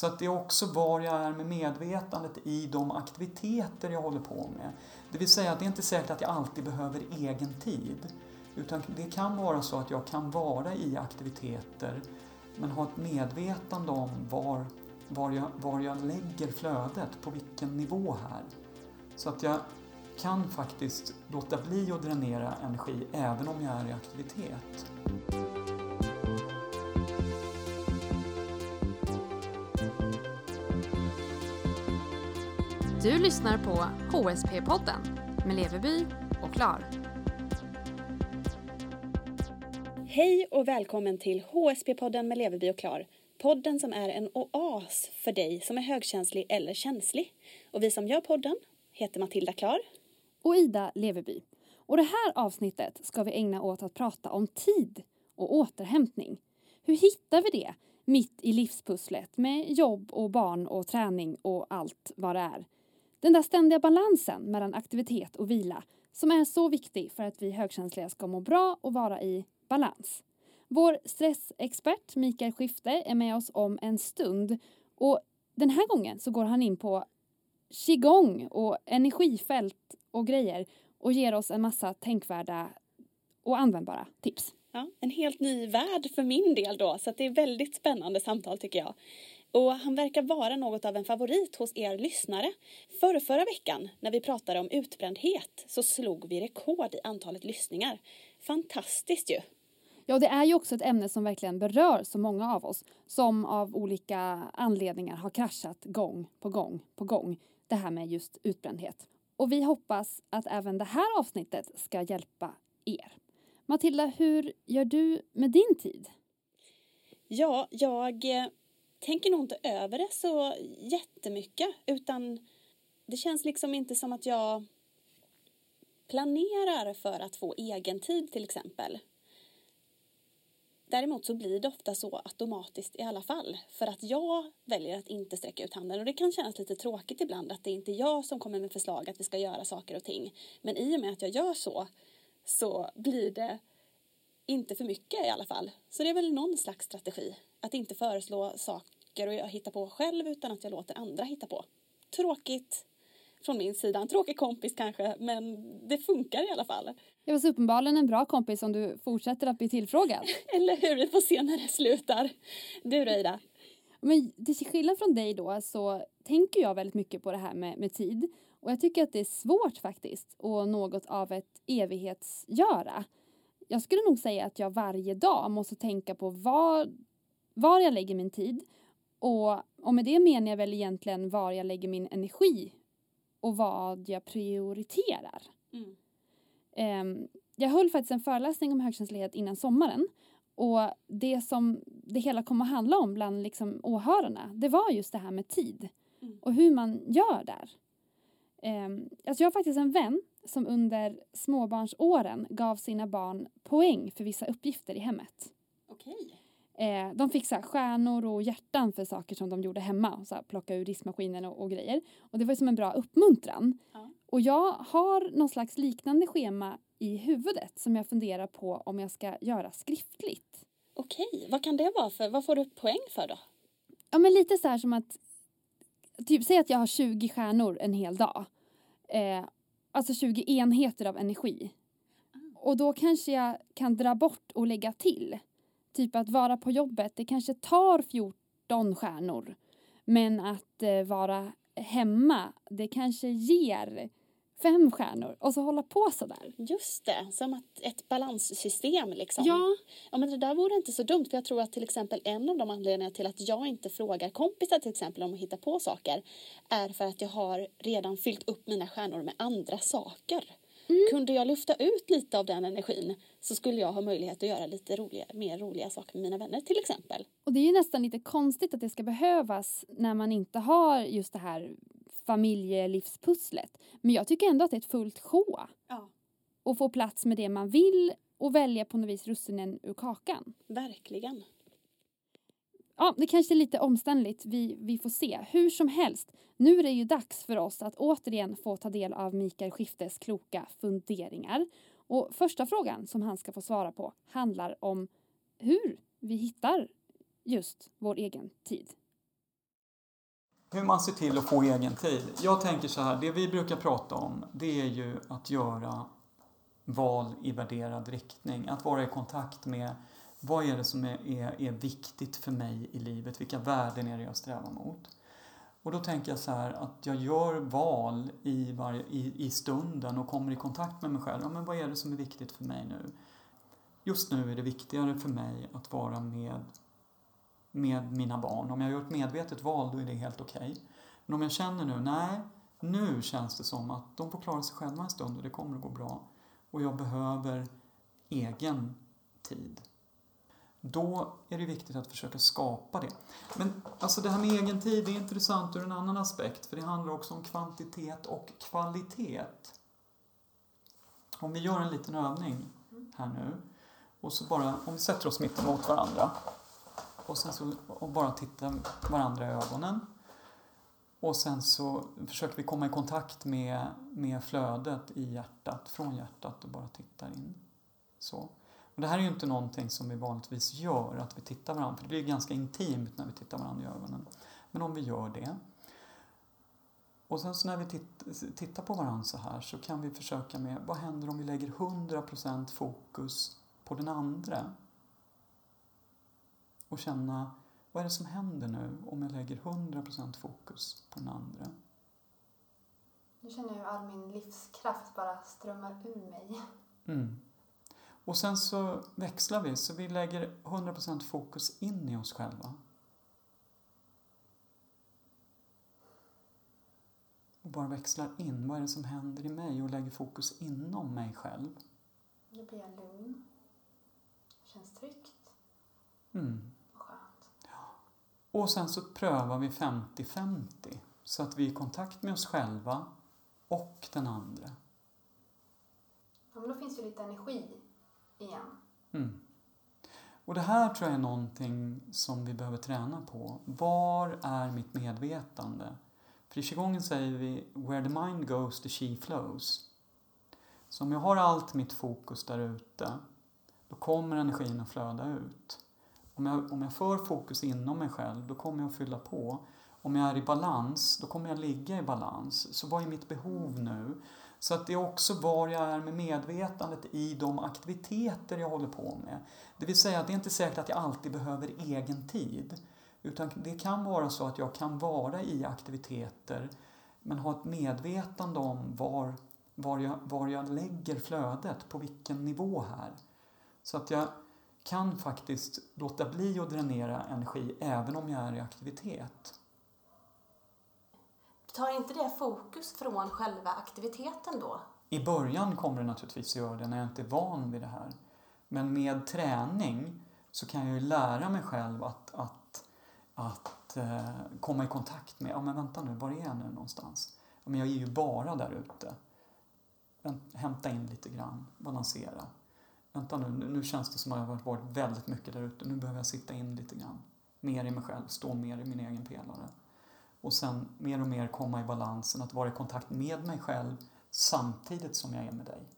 Så att det är också var jag är med medvetandet i de aktiviteter jag håller på med. Det vill säga, det är inte säkert att jag alltid behöver egen tid. Utan det kan vara så att jag kan vara i aktiviteter men ha ett medvetande om var, var, jag, var jag lägger flödet, på vilken nivå här. Så att jag kan faktiskt låta bli att dränera energi även om jag är i aktivitet. Du lyssnar på HSP-podden med Leveby och Klar. Hej och välkommen till HSP-podden med Leveby och Klar. Podden som är en oas för dig som är högkänslig eller känslig. Och vi som gör podden heter Matilda Klar. Och Ida Leveby. Och det här avsnittet ska vi ägna åt att prata om tid och återhämtning. Hur hittar vi det mitt i livspusslet med jobb och barn och träning och allt vad det är? Den där ständiga balansen mellan aktivitet och vila som är så viktig för att vi högkänsliga ska må bra och vara i balans. Vår stressexpert Mikael Skifte är med oss om en stund och den här gången så går han in på qigong och energifält och grejer och ger oss en massa tänkvärda och användbara tips. Ja, en helt ny värld för min del då, så det är väldigt spännande samtal tycker jag. Och han verkar vara något av en favorit hos er lyssnare. Förra, förra veckan när vi pratade om utbrändhet så slog vi rekord i antalet lyssningar. Fantastiskt ju! Ja, det är ju också ett ämne som verkligen berör så många av oss som av olika anledningar har kraschat gång på gång på gång. Det här med just utbrändhet. Och vi hoppas att även det här avsnittet ska hjälpa er. Matilda, hur gör du med din tid? Ja, jag tänker nog inte över det så jättemycket utan det känns liksom inte som att jag planerar för att få egen tid till exempel. Däremot så blir det ofta så automatiskt i alla fall för att jag väljer att inte sträcka ut handen och det kan kännas lite tråkigt ibland att det inte är jag som kommer med förslag att vi ska göra saker och ting. Men i och med att jag gör så så blir det inte för mycket i alla fall. Så det är väl någon slags strategi. Att inte föreslå saker och jag hittar på själv utan att jag låter andra hitta på. Tråkigt från min sida. En tråkig kompis kanske, men det funkar i alla fall. Det var uppenbarligen en bra kompis om du fortsätter att bli tillfrågad. Eller hur, vi får se när det slutar. Du då Ida? Men till skillnad från dig då så tänker jag väldigt mycket på det här med, med tid. Och jag tycker att det är svårt faktiskt och något av ett evighetsgöra. Jag skulle nog säga att jag varje dag måste tänka på var, var jag lägger min tid och, och med det menar jag väl egentligen var jag lägger min energi och vad jag prioriterar. Mm. Um, jag höll faktiskt en föreläsning om högkänslighet innan sommaren och det som det hela kom att handla om bland liksom åhörarna det var just det här med tid mm. och hur man gör där. Um, alltså jag har faktiskt en vän som under småbarnsåren gav sina barn poäng för vissa uppgifter i hemmet. Okej. Eh, de fick så stjärnor och hjärtan för saker som de gjorde hemma. Så här, plocka ur diskmaskinen och, och, grejer. Och det var som en bra uppmuntran. Ja. Och jag har någon slags liknande schema i huvudet som jag funderar på om jag ska göra skriftligt. Okej, vad kan det vara för? Vad får du poäng för då? Ja men lite så här som att Typ säg att jag har 20 stjärnor en hel dag. Eh, alltså 20 enheter av energi. Ah. Och då kanske jag kan dra bort och lägga till. Typ att vara på jobbet, det kanske tar 14 stjärnor. Men att eh, vara hemma, det kanske ger fem stjärnor och så hålla på sådär. Just det, som att ett balanssystem liksom. Ja. Ja men det där vore inte så dumt för jag tror att till exempel en av de anledningarna till att jag inte frågar kompisar till exempel om att hitta på saker är för att jag har redan fyllt upp mina stjärnor med andra saker. Mm. Kunde jag lyfta ut lite av den energin så skulle jag ha möjlighet att göra lite roliga, mer roliga saker med mina vänner till exempel. Och det är ju nästan lite konstigt att det ska behövas när man inte har just det här familjelivspusslet. Men jag tycker ändå att det är ett fullt sjå. Ja. Och få plats med det man vill och välja på något vis russinen ur kakan. Verkligen. Ja, det kanske är lite omständligt. Vi, vi får se. Hur som helst, nu är det ju dags för oss att återigen få ta del av Mikael Skiftes kloka funderingar. Och första frågan som han ska få svara på handlar om hur vi hittar just vår egen tid. Hur man ser till att få egen tid. Jag tänker så här, det vi brukar prata om det är ju att göra val i värderad riktning. Att vara i kontakt med vad är det som är, är, är viktigt för mig i livet? Vilka värden är det jag strävar mot? Och då tänker jag så här att jag gör val i, varje, i, i stunden och kommer i kontakt med mig själv. Ja, men vad är det som är viktigt för mig nu? Just nu är det viktigare för mig att vara med, med mina barn. Om jag gör ett medvetet val då är det helt okej. Okay. Men om jag känner nu, nej, nu känns det som att de får klara sig själva en stund och det kommer att gå bra. Och jag behöver egen tid då är det viktigt att försöka skapa det. Men alltså det här med egen tid är intressant ur en annan aspekt, för det handlar också om kvantitet och kvalitet. Om vi gör en liten övning här nu, och så bara, om vi sätter oss mitt emot varandra, och sen så och bara tittar varandra i ögonen. Och sen så försöker vi komma i kontakt med, med flödet i hjärtat, från hjärtat och bara tittar in. Så. Och det här är ju inte någonting som vi vanligtvis gör, att vi tittar varandra, för det blir ganska intimt när vi tittar varandra i ögonen. Men om vi gör det. Och sen så när vi tittar på varandra så här så kan vi försöka med, vad händer om vi lägger 100% fokus på den andra? Och känna, vad är det som händer nu om jag lägger 100% fokus på den andra? Nu känner jag hur all min livskraft bara strömmar ur mig. Mm. Och sen så växlar vi, så vi lägger 100% fokus in i oss själva. Och bara växlar in. Vad är det som händer i mig? Och lägger fokus inom mig själv. Nu blir jag lugn. Känns tryggt. Mm. Och skönt. Ja. Och sen så prövar vi 50-50. Så att vi är i kontakt med oss själva och den andra. Ja, men då finns det lite energi igen. Mm. Och det här tror jag är någonting som vi behöver träna på. Var är mitt medvetande? För i qigongen säger vi “Where the mind goes, the she flows”. Så om jag har allt mitt fokus där ute, då kommer energin att flöda ut. Om jag, om jag för fokus inom mig själv, då kommer jag att fylla på. Om jag är i balans, då kommer jag ligga i balans. Så vad är mitt behov nu? Så att det är också var jag är med medvetandet i de aktiviteter jag håller på med. Det vill säga att det är inte säkert att jag alltid behöver egen tid. Utan det kan vara så att jag kan vara i aktiviteter men ha ett medvetande om var, var, jag, var jag lägger flödet, på vilken nivå här. Så att jag kan faktiskt låta bli att dränera energi även om jag är i aktivitet. Tar inte det fokus från själva aktiviteten då? I början kommer det naturligtvis att göra det när jag inte är van vid det här. Men med träning så kan jag ju lära mig själv att, att, att eh, komma i kontakt med, ja men vänta nu, var är jag nu någonstans? Ja, men jag är ju bara där ute. Hämta in lite grann, balansera. Vänta nu, nu känns det som att jag har varit väldigt mycket där ute, nu behöver jag sitta in lite grann. Mer i mig själv, stå mer i min egen pelare och sen mer och mer komma i balansen, att vara i kontakt med mig själv samtidigt som jag är med dig.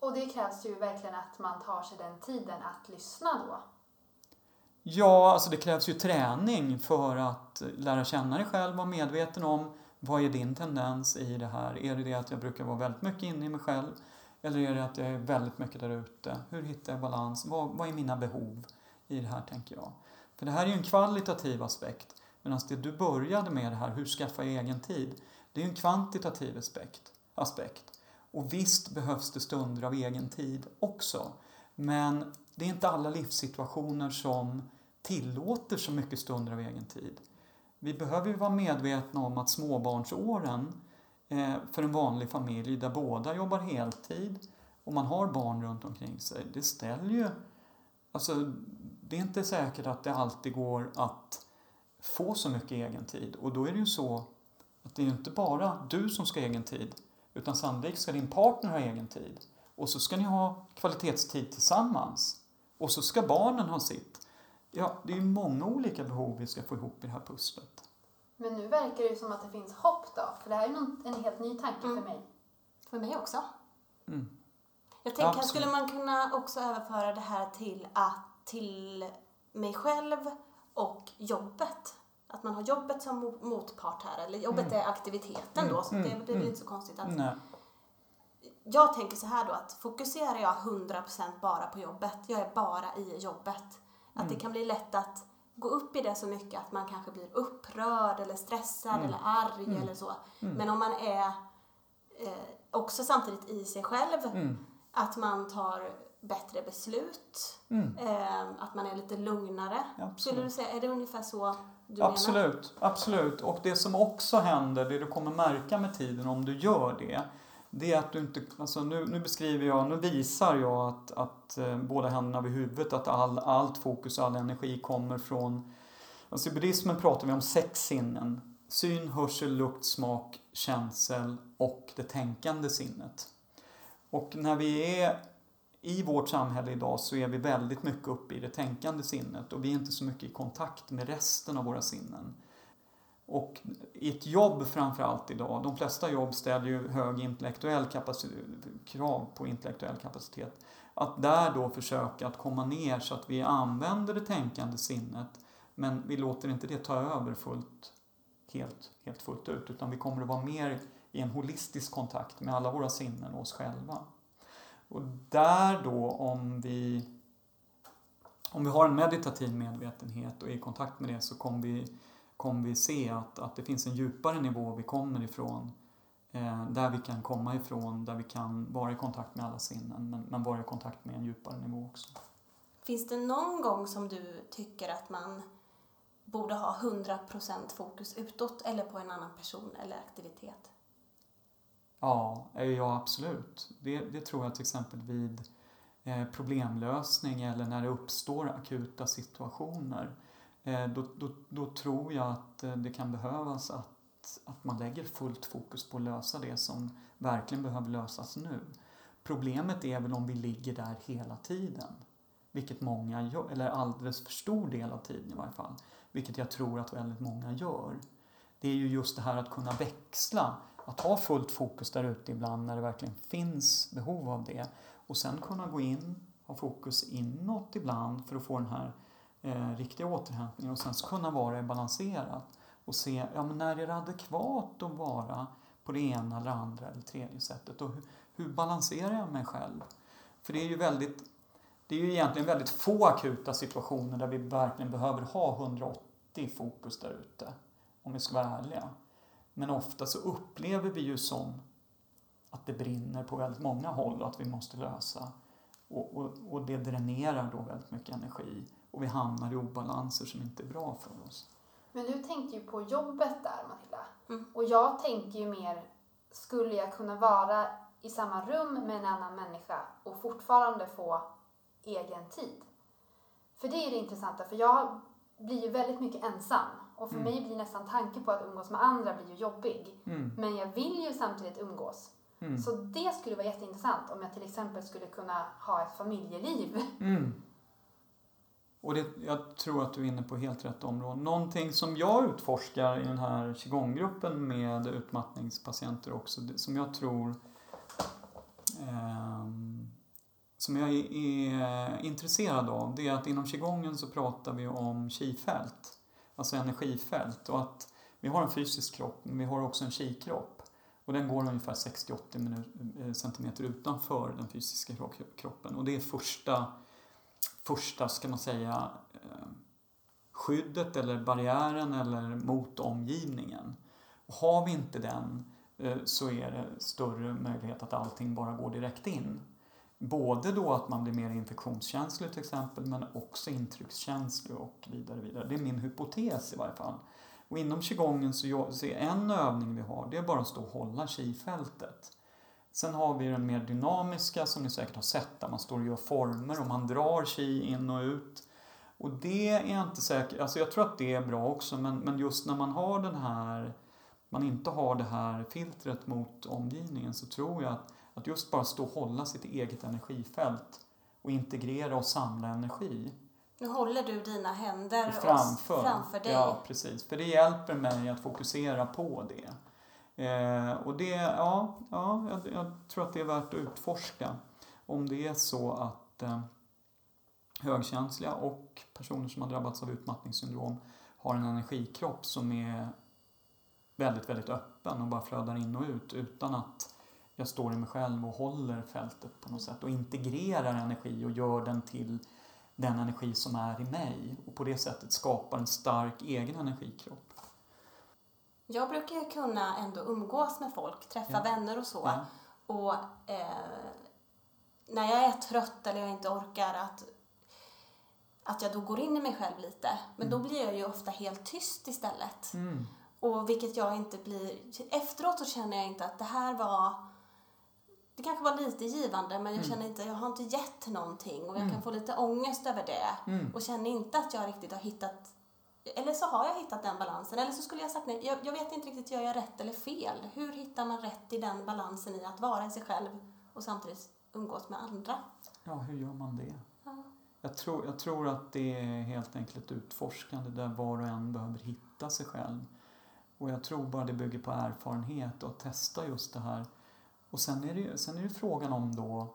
Och det krävs ju verkligen att man tar sig den tiden att lyssna då? Ja, alltså det krävs ju träning för att lära känna dig själv, vara medveten om vad är din tendens i det här? Är det det att jag brukar vara väldigt mycket inne i mig själv? Eller är det att jag är väldigt mycket där ute? Hur hittar jag balans? Vad, vad är mina behov i det här, tänker jag? För det här är ju en kvalitativ aspekt. Medan det du började med det här, hur skaffa egen tid, det är en kvantitativ aspekt. aspekt. Och visst behövs det stunder av egen tid också. Men det är inte alla livssituationer som tillåter så mycket stunder av egen tid. Vi behöver ju vara medvetna om att småbarnsåren eh, för en vanlig familj där båda jobbar heltid och man har barn runt omkring sig, det ställer ju... Alltså, det är inte säkert att det alltid går att få så mycket egen tid. Och då är det ju så att det är ju inte bara du som ska ha egen tid, utan sannolikt ska din partner ha egen tid. Och så ska ni ha kvalitetstid tillsammans. Och så ska barnen ha sitt. Ja, det är ju många olika behov vi ska få ihop i det här pusslet. Men nu verkar det ju som att det finns hopp då, för det här är en helt ny tanke mm. för mig. För mig också. Mm. Jag tänker, Absolut. skulle man kunna också överföra det här till, att, till mig själv och jobbet? att man har jobbet som mo- motpart här, eller jobbet Mm. är aktiviteten då, så Mm, det, det blir mm. inte så konstigt att Nej. jag tänker så här då att fokuserar jag 100% bara på jobbet, jag är bara i jobbet. Att Mm. det kan bli lätt att gå upp i det så mycket att man kanske blir upprörd eller stressad Mm. eller arg Mm. eller så. Mm. Men om man är eh, också samtidigt i sig själv, Mm. att man tar bättre beslut, Mm. eh, att man är lite lugnare. Skulle Absolut. du säga, är det ungefär så du menar? Absolut, absolut. Och det som också händer, det du kommer märka med tiden om du gör det, det är att du inte, alltså nu, nu beskriver jag, nu visar jag att, att eh, båda händerna vid huvudet, att all, allt fokus och all energi kommer från, alltså i buddhismen pratar vi om sex sinnen. Syn, hörsel, lukt, smak, känsel och det tänkande sinnet. Och när vi är i vårt samhälle idag så är vi väldigt mycket uppe i det tänkande sinnet och vi är inte så mycket i kontakt med resten av våra sinnen. Och i ett jobb framförallt idag, de flesta jobb ställer ju hög intellektuell kapacitet, krav på intellektuell kapacitet. Att där då försöka att komma ner så att vi använder det tänkande sinnet men vi låter inte det ta över fullt, helt, helt fullt ut utan vi kommer att vara mer i en holistisk kontakt med alla våra sinnen och oss själva. Och där då om vi om vi har en meditativ medvetenhet och är i kontakt med det så kommer vi, kommer vi se att, att det finns en djupare nivå vi kommer ifrån. Eh, där vi kan komma ifrån, där vi kan vara i kontakt med alla sinnen men, men vara i kontakt med en djupare nivå också. Finns det någon gång som du tycker att man borde ha 100% fokus utåt eller på en annan person eller aktivitet? Ja, eh, ja absolut. Det, det tror jag till exempel vid eh, problemlösning eller när det uppstår akuta situationer. Eh, då, då, då tror jag att det kan behövas att, att man lägger fullt fokus på att lösa det som verkligen behöver lösas nu. Problemet är väl om vi ligger där hela tiden. Vilket många gör, eller alldeles för stor del av tiden i varje fall. Vilket jag tror att väldigt många gör. Det är ju just det här att kunna växla att ha fullt fokus där ute ibland när det verkligen finns behov av det och sen kunna gå in, ha fokus inåt ibland för att få den här eh, riktiga återhämtningen och sen kunna vara balanserat och se, ja men när är det adekvat att vara på det ena eller andra eller tredje sättet och hur, hur balanserar jag mig själv? För det är ju väldigt, det är ju egentligen väldigt få akuta situationer där vi verkligen behöver ha 180 fokus där ute, om vi ska vara ärliga. Men ofta så upplever vi ju som att det brinner på väldigt många håll och att vi måste lösa. Och, och, och det dränerar då väldigt mycket energi och vi hamnar i obalanser som inte är bra för oss. Men du tänkte ju på jobbet där Matilda. Mm. Och jag tänker ju mer, skulle jag kunna vara i samma rum med en annan människa och fortfarande få egen tid? För det är det intressanta, för jag blir ju väldigt mycket ensam. Och för Mm. mig blir nästan tanken på att umgås med andra blir ju jobbig. Mm, Men jag vill ju samtidigt umgås. mm, Så det skulle vara jätteintressant om jag till exempel skulle kunna ha ett familjeliv. mm. Och det, jag tror att du är inne på helt rätt område. Någonting som jag utforskar i den här qigong-gruppen med utmattningspatienter också, som jag tror ehm, som jag är, är intresserad av, det är att inom qigongen så pratar vi om qi-fält, alltså energifält och att vi har en fysisk kropp, men vi har också en qi-kropp. Och den går ungefär 60-80 cm eh, centimeter utanför den fysiska kroppen. Och det är första, första ska man säga, eh, skyddet eller barriären eller mot omgivningen. Och har vi inte den eh, så är det större möjlighet att allting bara går direkt in. Både då att man blir mer infektionskänslig till exempel men också intryckskänslig och vidare vidare. Det är min hypotes i varje fall. Och inom qigongen så så är en övning vi har det är bara att stå och hålla qi-fältet. Sen har vi den mer dynamiska som ni säkert har sett där man står och gör former och man drar qi in och ut. Och det är jag inte säker, alltså jag tror att det är bra också men, men just när man har den här, man inte har det här filtret mot omgivningen så tror jag att, att just bara stå och hålla sitt eget energifält och integrera och samla energi Nu håller du dina händer framför. framför dig. Ja, precis. För det hjälper mig att fokusera på det. Eh, och det, ja, ja jag, jag tror att det är värt att utforska. Om det är så att eh, högkänsliga och personer som har drabbats av utmattningssyndrom har en energikropp som är väldigt, väldigt öppen och bara flödar in och ut utan att jag står i mig själv och håller fältet på något sätt och integrerar energi och gör den till den energi som är i mig och på det sättet skapar en stark egen energikropp. Jag brukar ju kunna ändå umgås med folk, träffa Ja. vänner och så. Ja. Och eh, när jag är trött eller jag inte orkar att, att jag då går in i mig själv lite. Men då blir jag ju ofta helt tyst istället. Mm. Och vilket jag inte blir... Efteråt så känner jag inte att det här var... Det kanske var lite givande men jag känner inte, jag har inte gett någonting och jag kan få lite ångest över det. Mm. Och känner inte att jag riktigt har hittat... Eller så har jag hittat den balansen. Eller så skulle jag sagt nej. Jag, jag vet inte riktigt, gör jag rätt eller fel? Hur hittar man rätt i den balansen i att vara i sig själv och samtidigt umgås med andra? Ja, hur gör man det? Ja. Jag tror, jag tror att det är helt enkelt ett utforskande där var och en behöver hitta sig själv. Och jag tror bara det bygger på erfarenhet och att testa just det här. Och sen är det, ju- sen är det frågan om då,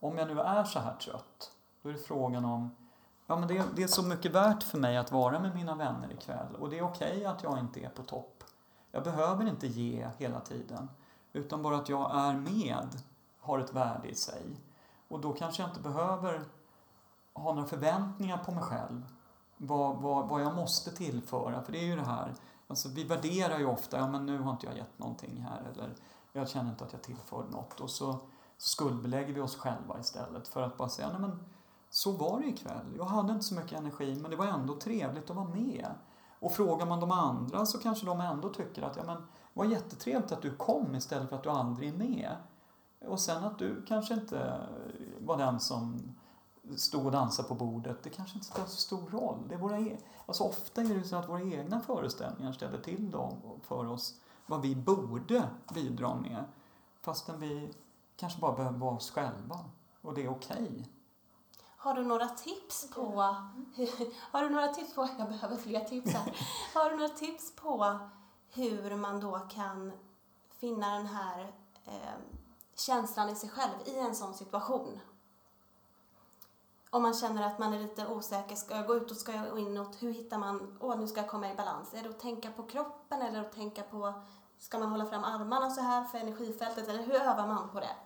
om jag nu är så här trött, då är det frågan om, ja men det, det är så mycket värt för mig att vara med mina vänner ikväll och det är okej att jag inte är på topp. Jag behöver inte ge hela tiden, utan bara att jag är med har ett värde i sig. Och då kanske jag inte behöver ha några förväntningar på mig själv. Vad, vad, vad jag måste tillföra. För det är ju det här, alltså vi värderar ju ofta, ja men nu har inte jag gett någonting här eller jag känner inte att jag tillförde något. Och så skuldbelägger vi oss själva istället för att bara säga, nej men så var det ikväll. Jag hade inte så mycket energi men det var ändå trevligt att vara med. Och frågar man de andra så kanske de ändå tycker att ja, men, det var jättetrevligt att du kom istället för att du aldrig är med. Och sen att du kanske inte var den som stod och dansade på bordet, det kanske inte spelar så stor roll. Det är våra e- alltså ofta är det så att våra egna föreställningar ställer till dem för oss vad vi borde bidra med. Fastän vi kanske bara behöver vara oss själva. Och det är okej. Har du några tips på... Har du några tips på... Jag behöver fler tips här. Har du några tips på hur man då kan finna den här eh, känslan i sig själv i en sån situation? Om man känner att man är lite osäker, ska jag gå ut och ska jag gå inåt? Hur hittar man, åh nu ska jag komma i balans? Är det att tänka på kroppen eller att tänka på, ska man hålla fram armarna så här för energifältet? Eller hur övar man på det?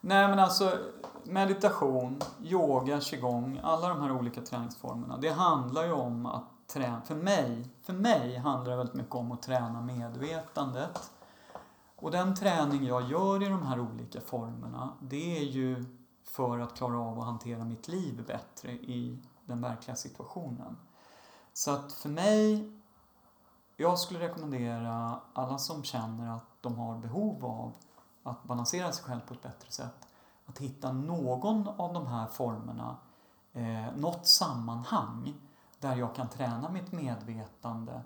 Nej men alltså meditation, yoga, qigong, alla de här olika träningsformerna. Det handlar ju om att träna, för mig, för mig handlar det väldigt mycket om att träna medvetandet. Och den träning jag gör i de här olika formerna, det är ju för att klara av att hantera mitt liv bättre i den verkliga situationen. Så att för mig, jag skulle rekommendera alla som känner att de har behov av att balansera sig själv på ett bättre sätt. Att hitta någon av de här formerna, eh, något sammanhang där jag kan träna mitt medvetande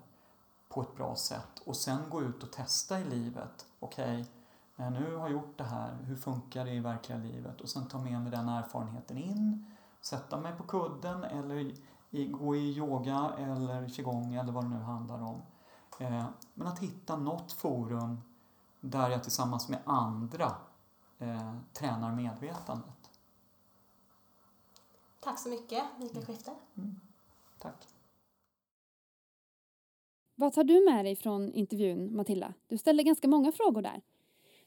på ett bra sätt och sen gå ut och testa i livet. Okej, när jag nu har gjort det här, hur funkar det i verkliga livet? Och sen ta med mig den erfarenheten in, sätta mig på kudden eller i, gå i yoga eller qigong eller vad det nu handlar om. Eh, men att hitta något forum där jag tillsammans med andra eh, tränar medvetandet. Tack så mycket, Mikael Skifter. Tack. Vad tar du med dig från intervjun, Matilda? Du ställde ganska många frågor där.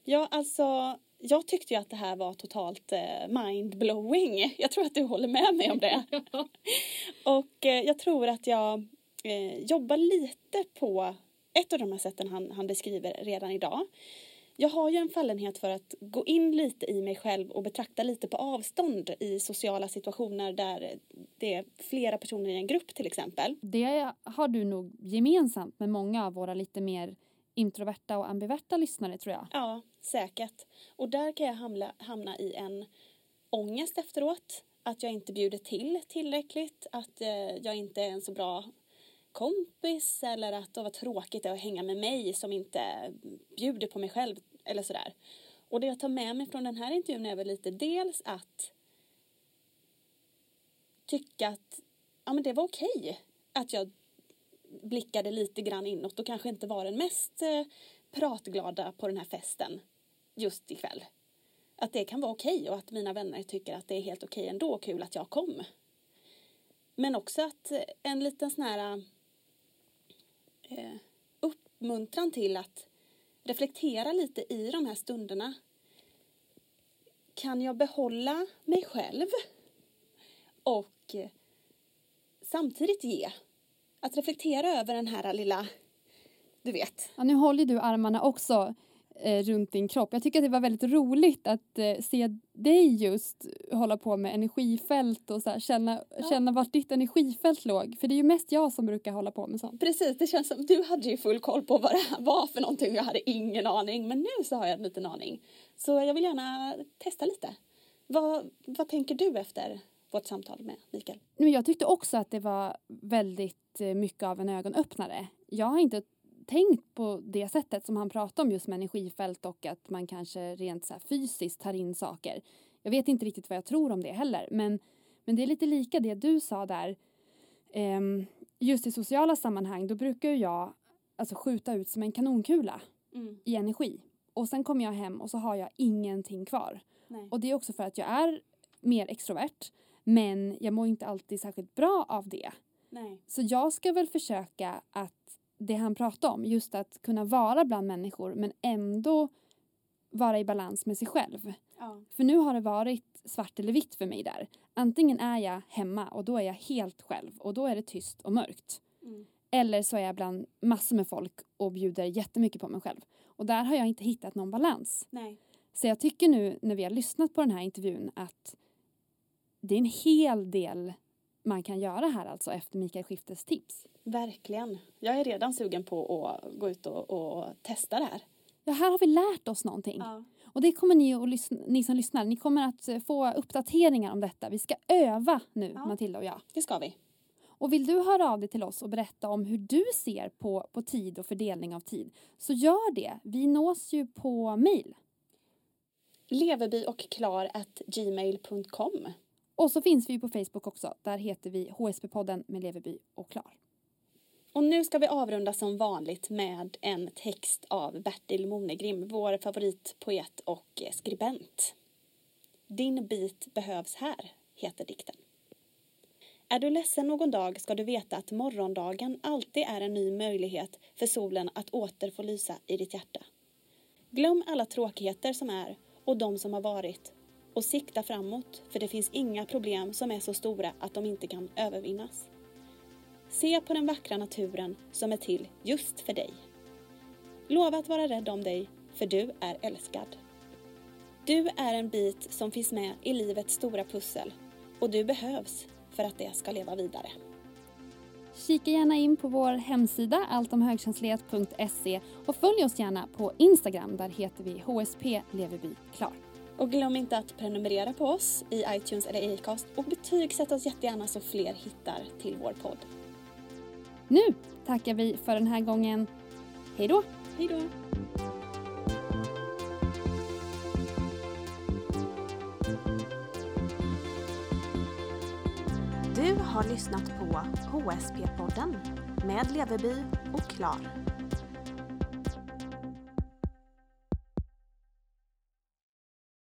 Ja, alltså jag tyckte ju att det här var totalt eh, mindblowing. Jag tror att du håller med mig om det. och eh, jag tror att jag eh, jobbar lite på ett av de här sätten han, han beskriver redan idag. Jag har ju en fallenhet för att gå in lite i mig själv och betrakta lite på avstånd i sociala situationer där det är flera personer i en grupp till exempel. Det har du nog gemensamt med många av våra lite mer introverta och ambiverta lyssnare tror jag. Ja, säkert. Och där kan jag hamna, hamna i en ångest efteråt. Att jag inte bjuder till tillräckligt. Att eh, jag inte är en så bra kompis. Eller att det var tråkigt att hänga med mig som inte bjuder på mig själv. Eller sådär. Och det jag tar med mig från den här intervjun är väl lite dels att tycka att ja, men det var okej att jag blickade lite grann inåt och kanske inte var den mest eh, pratglada på den här festen just ikväll. Att det kan vara okej och att mina vänner tycker att det är helt okej ändå och kul att jag kom. Men också att en liten sån här eh, uppmuntran till att reflektera lite i de här stunderna. Kan jag behålla mig själv och eh, samtidigt ge? Att reflektera över den här lilla, du vet. Ja, nu håller du armarna också eh, runt din kropp. Jag tycker att det var väldigt roligt att eh, se dig just hålla på med energifält och så här, känna, Ja. känna vart ditt energifält låg. För det är ju mest jag som brukar hålla på med sånt. Precis, det känns som du hade ju full koll på vad det här var för någonting. Jag hade ingen aning, men nu så har jag en liten aning. Så jag vill gärna testa lite. Vad, vad tänker du efter vårt samtal med Mikael? Men jag tyckte också att det var väldigt eh, mycket av en ögonöppnare. Jag har inte tänkt på det sättet som han pratade om just med energifält och att man kanske rent så fysiskt tar in saker. Jag vet inte riktigt vad jag tror om det heller men, men det är lite lika det du sa där. Ehm, just i sociala sammanhang då brukar jag alltså skjuta ut som en kanonkula i energi. Och sen kommer jag hem och så har jag ingenting kvar. Nej. Och det är också för att jag är mer extrovert men jag mår inte alltid särskilt bra av det. Nej. Så jag ska väl försöka att det han pratade om, just att kunna vara bland människor men ändå vara i balans med sig själv. Ja. För nu har det varit svart eller vitt för mig där. Antingen är jag hemma och då är jag helt själv och då är det tyst och mörkt. Mm. Eller så är jag bland massor med folk och bjuder jättemycket på mig själv. Och där har jag inte hittat någon balans. Nej. Så jag tycker nu när vi har lyssnat på den här intervjun att det är en hel del man kan göra här alltså efter Mikael Skiftes tips. Verkligen. Jag är redan sugen på att gå ut och, och testa det här. Ja, här har vi lärt oss någonting. Ja. Och det kommer ni, att lyssna, ni som lyssnar, ni kommer att eh, få uppdateringar om detta. Vi ska öva nu, Ja. Matilda och jag. Det ska vi. Och vill du höra av dig till oss och berätta om hur du ser på, på tid och fördelning av tid, så gör det. Vi nås ju på mail. Leverby och klar at gmail.com. Och så finns vi på Facebook också. Där heter vi HSP-podden med Leverby och Klar. Och nu ska vi avrunda som vanligt med en text av Bertil Monegrim, vår favoritpoet och skribent. Din bit behövs här, heter dikten. Är du ledsen någon dag ska du veta att morgondagen alltid är en ny möjlighet för solen att åter få lysa i ditt hjärta. Glöm alla tråkigheter som är och de som har varit och sikta framåt för det finns inga problem som är så stora att de inte kan övervinnas. Se på den vackra naturen som är till just för dig. Lova att vara rädd om dig, för du är älskad. Du är en bit som finns med i livets stora pussel och du behövs för att det ska leva vidare. Kika gärna in på vår hemsida alltomhögkänslighet.se och följ oss gärna på Instagram. Där heter vi HSP Leverby Klar. Och glöm inte att prenumerera på oss i iTunes eller Acast och betygsätt oss jättegärna så fler hittar till vår podd. Nu tackar vi för den här gången. Hej då! Hej då! Du har lyssnat på HSP-podden med Leverby och Klar.